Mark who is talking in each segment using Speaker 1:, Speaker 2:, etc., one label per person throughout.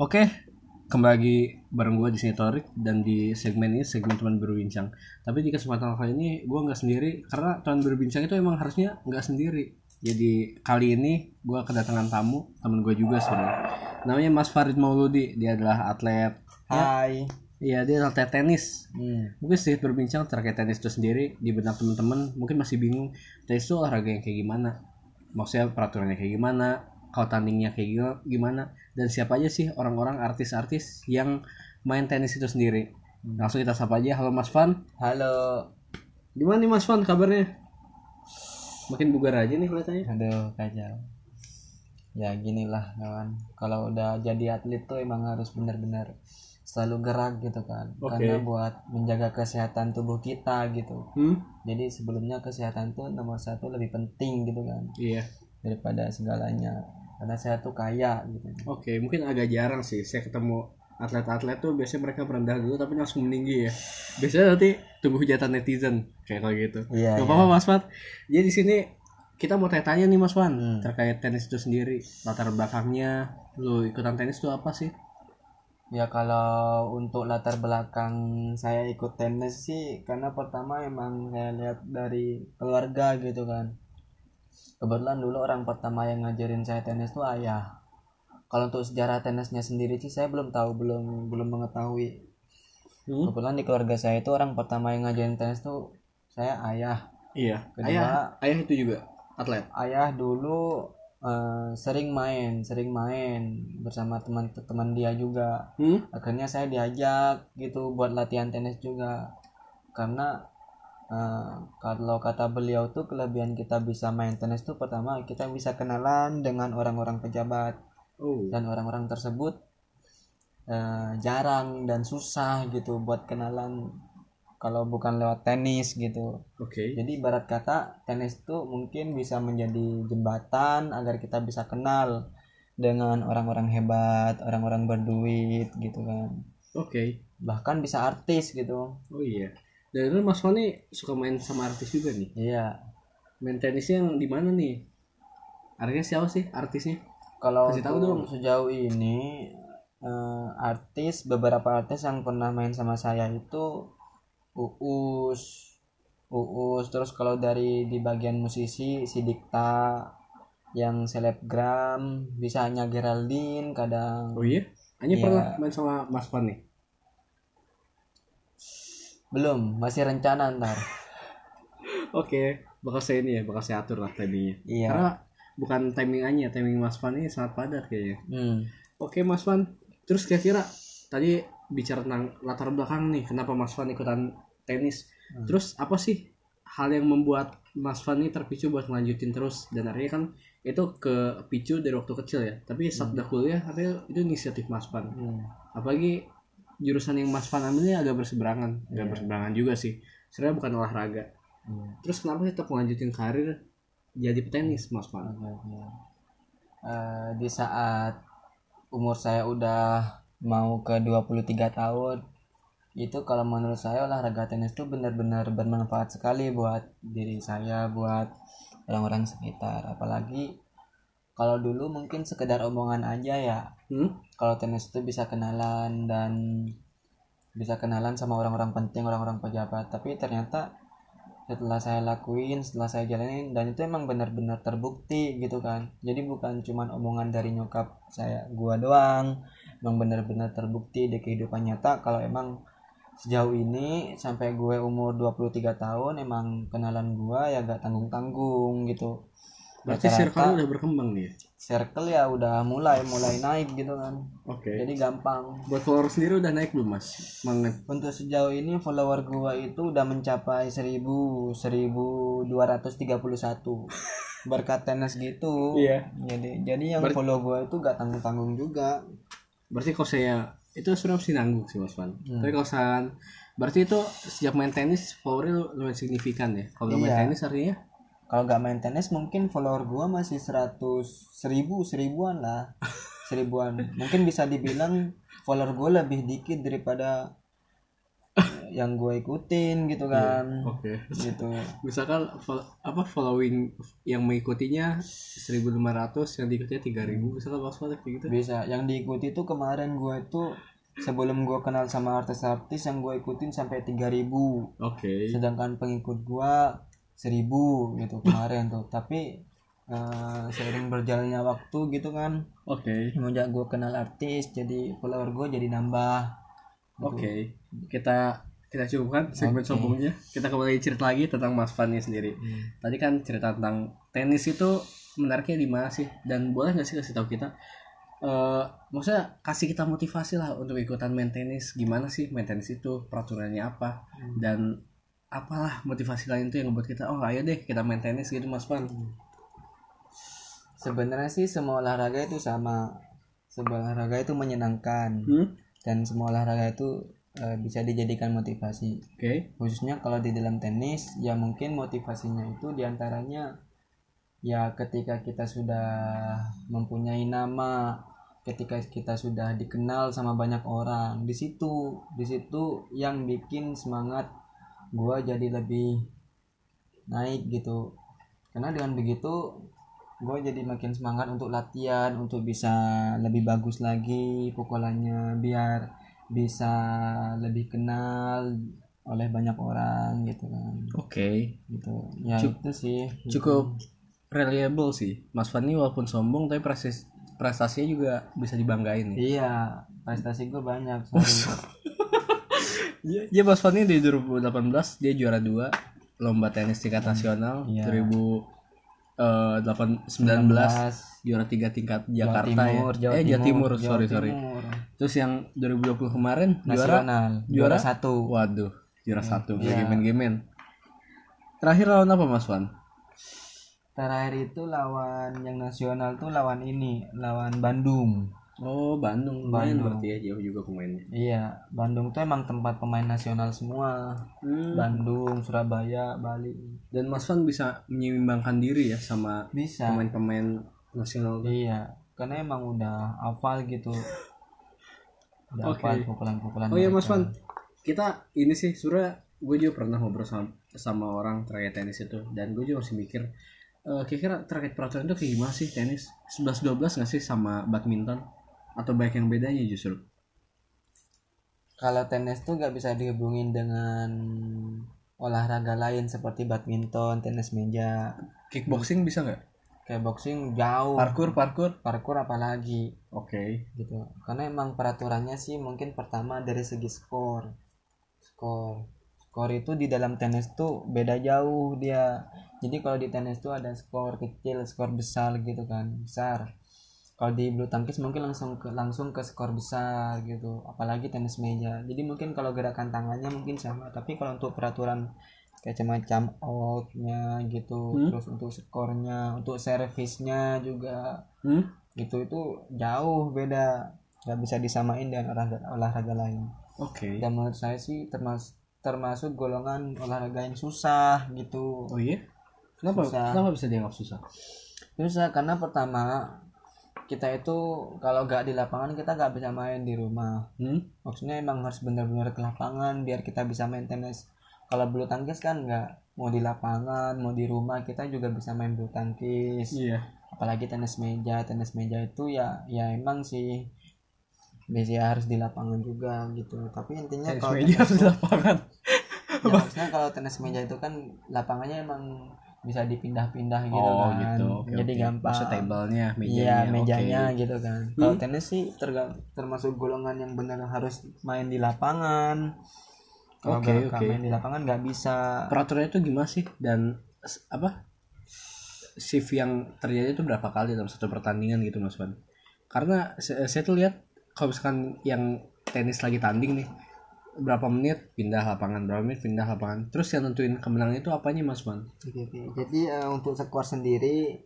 Speaker 1: Oke, kembali lagi bareng gue di sini Torik dan di segmen ini segmen teman berbincang. Tapi di kesempatan kali ini gue nggak sendiri karena teman berbincang itu emang harusnya nggak sendiri. Jadi kali ini gue kedatangan tamu teman gue juga sebenarnya. Namanya Mas Farid Mauludi. Dia adalah atlet.
Speaker 2: Hai.
Speaker 1: Iya dia atlet tenis.
Speaker 2: Hmm.
Speaker 1: Mungkin sedikit berbincang terkait tenis itu sendiri di benak teman-teman mungkin masih bingung tenis itu olahraga yang kayak gimana. Maksudnya peraturannya kayak gimana, kalau tandingnya kayak gi- gimana dan siapa aja sih orang-orang artis-artis yang main tenis itu sendiri. Langsung kita sapa aja. Halo Mas Fan.
Speaker 2: Halo.
Speaker 1: Gimana nih Mas Fan kabarnya? Makin bugar aja nih kelihatannya.
Speaker 2: Aduh, kacau. Ya ginilah kawan. Kalau udah jadi atlet tuh emang harus benar-benar selalu gerak gitu kan.
Speaker 1: Oke.
Speaker 2: Karena buat menjaga kesehatan tubuh kita gitu.
Speaker 1: Hmm?
Speaker 2: Jadi sebelumnya kesehatan tuh nomor satu lebih penting gitu kan
Speaker 1: Iya.
Speaker 2: Daripada segalanya. Karena saya tuh kaya gitu.
Speaker 1: Oke, mungkin agak jarang sih saya ketemu atlet-atlet tuh biasanya mereka merendah dulu tapi langsung meninggi ya. Biasanya nanti tunggu hujatan netizen kayak kalau gitu.
Speaker 2: Iya.
Speaker 1: Gak
Speaker 2: iya.
Speaker 1: apa-apa Mas Fat. Jadi di sini kita mau tanya-tanya nih Mas Wan
Speaker 2: Hmm.
Speaker 1: terkait tenis itu sendiri. Latar belakangnya, lu ikutan tenis itu apa sih?
Speaker 2: Ya kalau untuk latar belakang saya ikut tenis sih karena pertama emang saya lihat dari keluarga gitu kan. Kebetulan dulu orang pertama yang ngajarin saya tenis tuh ayah. Kalau untuk sejarah tenisnya sendiri sih saya belum tahu, belum belum mengetahui.
Speaker 1: Hmm?
Speaker 2: Kebetulan di keluarga saya itu orang pertama yang ngajarin tenis tuh saya ayah.
Speaker 1: Iya.
Speaker 2: Kedua-
Speaker 1: Ayah, ayah itu juga atlet.
Speaker 2: Ayah dulu eh, sering main, sering main bersama teman-teman dia juga.
Speaker 1: Hmm?
Speaker 2: akhirnya saya diajak gitu buat latihan tenis juga karena eh, kalau kata beliau tuh kelebihan kita bisa main tenis tuh pertama kita bisa kenalan dengan orang-orang pejabat
Speaker 1: Oh.
Speaker 2: dan orang-orang tersebut eh, jarang dan susah gitu buat kenalan kalau bukan lewat tenis gitu
Speaker 1: Oke.
Speaker 2: jadi ibarat kata tenis tuh mungkin bisa menjadi jembatan agar kita bisa kenal dengan orang-orang hebat, orang-orang berduit gitu kan.
Speaker 1: Oke.
Speaker 2: Bahkan bisa artis gitu.
Speaker 1: Oh iya. Dan itu Mas Wan nih suka main sama artis juga nih.
Speaker 2: Iya.
Speaker 1: Main tenisnya yang di mana nih? Artisnya siapa sih artisnya?
Speaker 2: Kalau
Speaker 1: Kasih tahu dong.
Speaker 2: sejauh ini eh, artis beberapa artis yang pernah main sama saya itu Uus, Uus. Terus kalau dari di bagian musisi si Dikta yang selebgram bisa hanya Geraldine kadang
Speaker 1: Oh iya. Hanya
Speaker 2: Iya.
Speaker 1: pernah main sama Mas Wan nih.
Speaker 2: Belum masih rencana ntar
Speaker 1: Oke, bakal saya ini ya, bakal saya atur lah timingnya.
Speaker 2: iya
Speaker 1: Karena bukan timing Anya, timing Mas Fan ini sangat padat kayaknya.
Speaker 2: hmm.
Speaker 1: Oke Mas Fan, terus kira-kira tadi bicara tentang latar belakang nih, kenapa Mas Fan ikutan tenis?
Speaker 2: Hmm.
Speaker 1: Terus apa sih hal yang membuat Mas Fan ini terpicu buat ngelanjutin terus? Dan akhirnya kan itu kepicu dari waktu kecil ya. Tapi saat udah kuliah, artinya itu inisiatif Mas Fan.
Speaker 2: Hmm.
Speaker 1: Apalagi jurusan yang Mas Fan ambilnya agak berseberangan, agak
Speaker 2: Iya.
Speaker 1: berseberangan juga sih. Sebenarnya bukan olahraga.
Speaker 2: Hmm.
Speaker 1: Terus kenapa tetap melanjutin karir jadi petenis Mas Fan?
Speaker 2: Oke, oke. Eh, di saat umur saya udah mau ke 23 tahun itu kalau menurut saya olahraga tenis itu benar-benar bermanfaat sekali buat diri saya buat orang-orang sekitar apalagi kalau dulu mungkin sekedar omongan aja ya
Speaker 1: Hmm?
Speaker 2: kalau tenis itu bisa kenalan dan bisa kenalan sama orang-orang penting orang-orang pejabat tapi ternyata setelah saya lakuin setelah saya jalanin dan itu emang benar-benar terbukti gitu kan jadi bukan cuman omongan dari nyokap saya gua doang emang benar-benar terbukti di kehidupan nyata kalau emang sejauh ini sampai gue umur 23 tahun emang kenalan gua ya gak tanggung-tanggung gitu
Speaker 1: Berarti circle udah berkembang nih. ya?
Speaker 2: Circle ya udah mulai mulai naik gitu kan
Speaker 1: Oke.
Speaker 2: jadi gampang
Speaker 1: Buat follower sendiri udah naik belum mas? Banget.
Speaker 2: untuk sejauh ini follower gua itu udah mencapai 1000 1231 berkat tenis gitu
Speaker 1: Iya.
Speaker 2: jadi jadi yang
Speaker 1: Ber-
Speaker 2: follow gua itu gak tanggung tanggung juga
Speaker 1: Berarti kalau saya itu sebenarnya mesti nanggung sih mas Van.
Speaker 2: Hmm.
Speaker 1: Tapi kalau saya berarti itu sejak main tenis followernya lumayan signifikan ya. Kalau nggak main
Speaker 2: Iya.
Speaker 1: tenis artinya
Speaker 2: kalau gak main tenis mungkin follower gua masih 100 seribu seribuan lah seribuan mungkin bisa dibilang follower gua lebih dikit daripada yang gue ikutin gitu kan
Speaker 1: Oke.
Speaker 2: gitu
Speaker 1: Misalkan apa following yang mengikutinya 1500 yang diikutinya 3000 misalkan kayak gitu.
Speaker 2: bisa yang diikuti tuh kemarin gue itu sebelum gue kenal sama artis-artis yang gue ikutin sampai 3000
Speaker 1: Oke.
Speaker 2: sedangkan pengikut gue 1000 gitu kemarin tuh tapi eh, seiring berjalannya waktu gitu kan
Speaker 1: Oke.
Speaker 2: semenjak gue kenal artis jadi follower gue jadi nambah
Speaker 1: Oke. Kita kita cukupkan segmen
Speaker 2: Oke.
Speaker 1: sombongnya. Kita kembali cerita lagi tentang Mas Fanny sendiri. Tadi kan cerita tentang tenis itu menariknya di mana sih? Dan boleh nggak sih kasih tahu kita eh maksudnya kasih kita motivasi lah untuk ikutan main tenis gimana sih main tenis itu peraturannya apa dan apalah motivasi kalian tuh yang membuat kita oh ayo deh kita main tenis gitu Mas Fan
Speaker 2: sebenarnya sih semua olahraga itu sama. Semua olahraga itu menyenangkan.
Speaker 1: Hmm?
Speaker 2: dan semua olahraga itu eh, bisa dijadikan motivasi.
Speaker 1: Oke.
Speaker 2: Khususnya kalau di dalam tenis ya mungkin motivasinya itu di antaranya ya ketika kita sudah mempunyai nama ketika kita sudah dikenal sama banyak orang. Di situ di situ yang bikin semangat gua jadi lebih naik gitu. Karena dengan begitu gue jadi makin semangat untuk latihan untuk bisa lebih bagus lagi pukulannya biar bisa lebih kenal oleh banyak orang gitu kan.
Speaker 1: Oke.
Speaker 2: Gitu. Ya
Speaker 1: Cuk-
Speaker 2: itu sih.
Speaker 1: cukup reliable sih. Mas Fanny walaupun sombong tapi prestasi prestasinya juga bisa dibanggain nih.
Speaker 2: Iya prestasi gue banyak
Speaker 1: Iya, yeah, Mas Fanny di 2018 dia juara dua lomba tenis tingkat nasional.
Speaker 2: Iya.
Speaker 1: 2019 juara tiga tingkat Jakarta
Speaker 2: Timur,
Speaker 1: ya.
Speaker 2: Jawa
Speaker 1: eh Jawa Timur,
Speaker 2: Jawa
Speaker 1: sorry sorry.
Speaker 2: Timur.
Speaker 1: Terus yang 2020 kemarin juara
Speaker 2: nasional
Speaker 1: juara?
Speaker 2: juara satu
Speaker 1: waduh, juara satu
Speaker 2: Iya.
Speaker 1: gemen-gemen. Terakhir lawan apa Mas Wan?
Speaker 2: terakhir itu lawan yang nasional tuh lawan ini lawan Bandung
Speaker 1: Oh, Bandung. Lumayan
Speaker 2: Bandung.
Speaker 1: berarti ya jauh juga pemainnya.
Speaker 2: iya Bandung tuh emang tempat pemain nasional semua
Speaker 1: Hmm.
Speaker 2: Bandung Surabaya Bali
Speaker 1: Dan Mas Wan bisa menyeimbangkan diri ya sama
Speaker 2: bisa
Speaker 1: pemain-pemain nasional.
Speaker 2: iya karena emang udah hafal gitu udah
Speaker 1: Oke.
Speaker 2: hafal pukulan-pukulan
Speaker 1: Oh iya Mas. Wan, kita ini sih sebenarnya gue juga pernah ngobrol sama, sama orang terkait tenis itu dan gue juga masih mikir eh kira-kira terkait peraturan itu kayak gimana sih tenis 11-12 nggak sih sama badminton atau baik yang bedanya justru?
Speaker 2: Kalau tenis tuh gak bisa dihubungin dengan olahraga lain seperti badminton tenis meja.
Speaker 1: Kickboxing bisa nggak?
Speaker 2: Kayak boxing jauh.
Speaker 1: Parkour parkour?
Speaker 2: Parkour apalagi.
Speaker 1: Oke.
Speaker 2: Gitu. Karena emang peraturannya sih mungkin pertama dari segi skor. Skor. Skor itu di dalam tenis tuh beda jauh dia. Jadi kalau di tenis tuh ada skor kecil skor besar gitu kan. Besar kalau di bulu tangkis mungkin langsung ke langsung ke skor besar gitu. Apalagi tenis meja. Jadi mungkin kalau gerakan tangannya mungkin sama. Tapi kalau untuk peraturan kayak semacam outnya gitu
Speaker 1: Hmm.
Speaker 2: terus untuk skornya untuk servisnya juga
Speaker 1: hmm?
Speaker 2: gitu itu jauh beda. Nggak bisa disamain dengan olahraga olahraga lain.
Speaker 1: Oke.
Speaker 2: Dan menurut saya sih termasuk termasuk golongan olahraga yang susah gitu.
Speaker 1: Oh iya? Kenapa?
Speaker 2: Susah.
Speaker 1: kenapa bisa dianggap susah?
Speaker 2: Susah karena pertama kita itu kalau nggak di lapangan kita nggak bisa main di rumah.
Speaker 1: Hmm?
Speaker 2: maksudnya emang harus benar-benar ke lapangan biar kita bisa main tenis kalau bulu tangkis kan nggak mau di lapangan mau di rumah kita juga bisa main bulu tangkis.
Speaker 1: Iya.
Speaker 2: Apalagi tenis meja tenis meja itu ya ya emang sih biasanya harus di lapangan juga gitu. Tapi intinya
Speaker 1: tenis
Speaker 2: kalau
Speaker 1: meja
Speaker 2: tenis,
Speaker 1: harus di lapangan.
Speaker 2: Ya, maksudnya kalau tenis meja itu kan lapangannya emang bisa dipindah-pindah gitu
Speaker 1: oh
Speaker 2: kan.
Speaker 1: gitu. Oke
Speaker 2: jadi
Speaker 1: oke.
Speaker 2: gampang.
Speaker 1: Maksudnya tablenya mejanya
Speaker 2: iya mejanya gitu. kan. Kalau tenis sih termasuk golongan yang benar harus main di lapangan. Kalau nggak
Speaker 1: oke.
Speaker 2: main di lapangan nggak bisa.
Speaker 1: Peraturannya itu gimana sih? Dan apa? Shift yang terjadi itu berapa kali dalam satu pertandingan gitu mas Wan karena saya, saya tuh lihat kalau misalkan yang tenis lagi tanding nih berapa menit pindah lapangan berapa menit pindah lapangan terus yang nentuin kemenangan itu apanya mas Wan
Speaker 2: Oke, oke. Jadi eh, untuk skor sendiri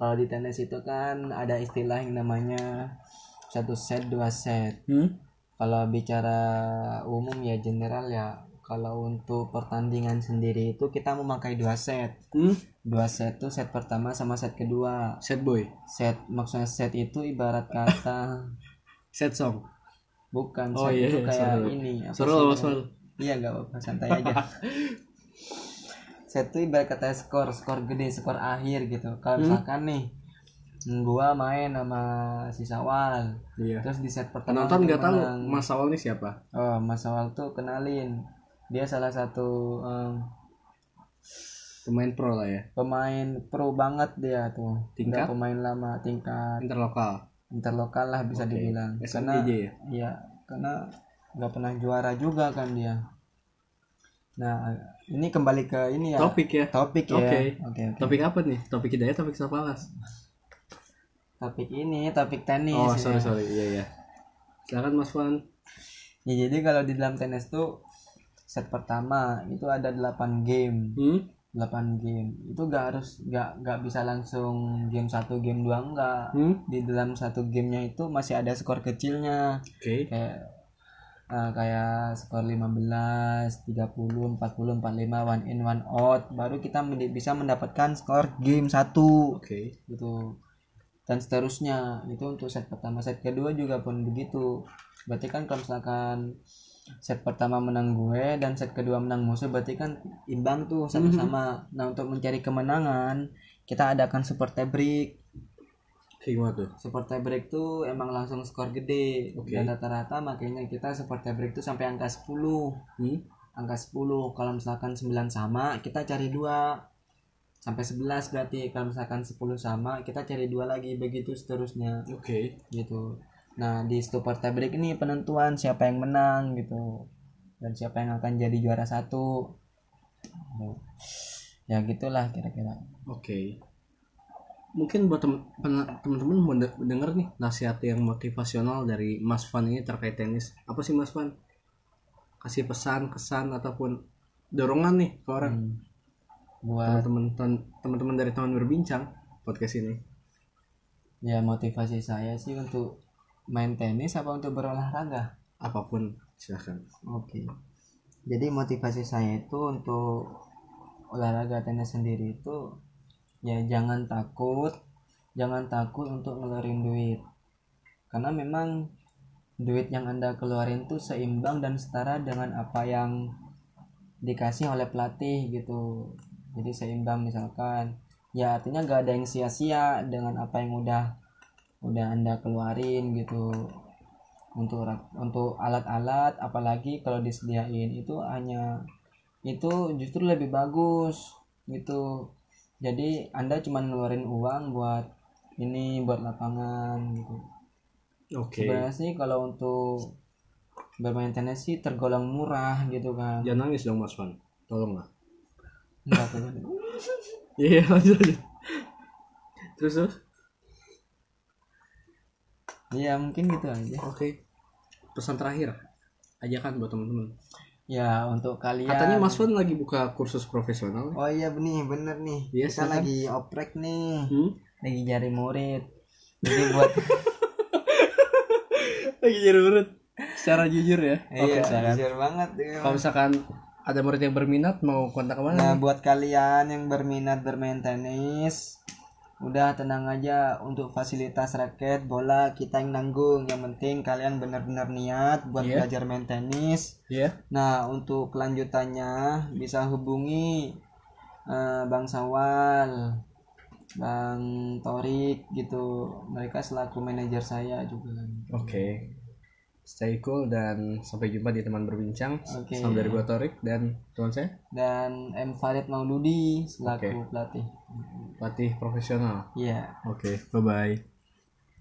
Speaker 2: kalau di tenis itu kan ada istilah yang namanya satu set dua set.
Speaker 1: hmm?
Speaker 2: Kalau bicara umum ya general ya kalau untuk pertandingan sendiri itu kita memakai dua set.
Speaker 1: Hmm?
Speaker 2: Dua set itu set pertama sama set kedua.
Speaker 1: set boy
Speaker 2: Set maksudnya set itu ibarat kata
Speaker 1: set song
Speaker 2: bukan
Speaker 1: Oh, iya,
Speaker 2: itu
Speaker 1: iya,
Speaker 2: kayak
Speaker 1: sorry.
Speaker 2: ini
Speaker 1: mas
Speaker 2: namanya?
Speaker 1: Wan
Speaker 2: iya nggak apa-apa santai aja set tuh ibarat kata skor skor gede skor akhir gitu kalau
Speaker 1: Hmm.
Speaker 2: misalkan nih gua main sama si Sawal
Speaker 1: Iya.
Speaker 2: terus di set pertama
Speaker 1: Penonton nggak tahu. Mas Awal ini siapa?
Speaker 2: oh Mas Sawal tuh kenalin dia salah satu em,
Speaker 1: Pemain pro lah ya.
Speaker 2: pemain pro banget dia tuh
Speaker 1: Tingkat?
Speaker 2: Udah pemain lama tingkat
Speaker 1: Interlokal.
Speaker 2: Interlokal lah bisa
Speaker 1: Oke.
Speaker 2: dibilang
Speaker 1: SMJJ ya?
Speaker 2: Iya, karena nggak pernah juara juga kan dia. Nah, ini kembali ke ini ya.
Speaker 1: Topik ya.
Speaker 2: Topik ya.
Speaker 1: Oke.
Speaker 2: Oke, oke.
Speaker 1: Topik apa nih? Topik hidayah, topik sapalas.
Speaker 2: Topik ini, topik tenis.
Speaker 1: Oh,
Speaker 2: ya.
Speaker 1: sorry sorry. Iya iya. Silakan Mas Wan.
Speaker 2: Ya, jadi kalau di dalam tenis tuh set pertama itu ada 8 game.
Speaker 1: Hmm?
Speaker 2: 8 game. Itu gak harus gak gak bisa langsung game 1, game 2 enggak.
Speaker 1: Hmm?
Speaker 2: Di dalam satu gamenya itu masih ada skor kecilnya.
Speaker 1: Oke.
Speaker 2: kayak eh, kayak skor 15, 30, 40, 45 one in one out baru kita bisa mendapatkan skor game 1
Speaker 1: Oke.
Speaker 2: gitu dan seterusnya itu untuk set pertama set kedua juga pun begitu berarti kan kalau misalkan set pertama menang gue dan set kedua menang musuh berarti kan imbang tuh satu sama nah untuk mencari kemenangan kita adakan super tie break.
Speaker 1: Kayak gimana tuh?
Speaker 2: Super tie break tuh emang langsung skor gede.
Speaker 1: Oke.
Speaker 2: dan rata-rata makanya kita super tie break tuh sampai angka 10
Speaker 1: Hmm?
Speaker 2: angka 10 kalau misalkan 9 sama kita cari dua. Sampai 11 berarti kalau misalkan 10 sama kita cari dua lagi begitu seterusnya.
Speaker 1: Oke.
Speaker 2: gitu nah di super tie break ini penentuan siapa yang menang gitu dan siapa yang akan jadi juara satu ya gitulah kira-kira
Speaker 1: Oke. Mungkin buat teman-teman denger nih nasihat yang motivasional dari Mas Van ini terkait tenis. Apa sih Mas Van? Kasih pesan, kesan ataupun dorongan nih ke orang
Speaker 2: Hmm. buat
Speaker 1: teman-teman dari teman berbincang podcast ini.
Speaker 2: ya motivasi saya sih untuk main tenis apa untuk berolahraga
Speaker 1: Apa pun silahkan.
Speaker 2: Oke. Jadi motivasi saya itu untuk olahraga tenis sendiri itu ya jangan takut, jangan takut untuk ngeluarin duit. Karena memang duit yang Anda keluarin tuh seimbang dan setara dengan apa yang dikasih oleh pelatih gitu. Jadi seimbang misalkan ya artinya gak ada yang sia-sia dengan apa yang udah udah Anda keluarin gitu untuk untuk alat-alat apalagi kalau disediain itu hanya itu justru lebih bagus gitu jadi anda cuma ngeluarin uang buat ini buat lapangan gitu
Speaker 1: Oke.
Speaker 2: sebenarnya sih kalau untuk bermain tenis sih tergolong murah gitu kan
Speaker 1: Jangan nangis dong Mas Van. Tolonglah.
Speaker 2: Enggak.
Speaker 1: Iya, lanjut. Terus terus.
Speaker 2: Ya mungkin gitu aja
Speaker 1: Oke. Pesan terakhir. Ajakan buat teman-teman.
Speaker 2: ya untuk kalian
Speaker 1: Katanya Mas Van lagi buka kursus profesional.
Speaker 2: oh iya benih bener nih
Speaker 1: Iya,
Speaker 2: kita
Speaker 1: silakan.
Speaker 2: lagi oprek nih
Speaker 1: Hmm?
Speaker 2: lagi cari murid jadi buat
Speaker 1: Lagi jadi urut. Secara jujur ya.
Speaker 2: Iya
Speaker 1: silakan.
Speaker 2: jujur banget ya.
Speaker 1: Kalau misalkan ada murid yang berminat mau kontak ke mana?
Speaker 2: Nah, buat kalian yang berminat bermain tenis, udah tenang aja untuk fasilitas raket, bola kita yang nanggung. Yang penting kalian benar-benar niat buat
Speaker 1: Iya.
Speaker 2: belajar main tenis.
Speaker 1: Iya.
Speaker 2: Nah, untuk kelanjutannya bisa hubungi eh, Bang Sawal, Bang Torik gitu. Mereka selaku manajer saya juga.
Speaker 1: Oke. Stay cool dan sampai jumpa di teman berbincang.
Speaker 2: Oke.
Speaker 1: Salam dari gua Torik dan teman saya
Speaker 2: Dan M Farid Mauludi selaku
Speaker 1: Oke.
Speaker 2: pelatih.
Speaker 1: pelatih profesional.
Speaker 2: Iya.
Speaker 1: Oke, bye bye.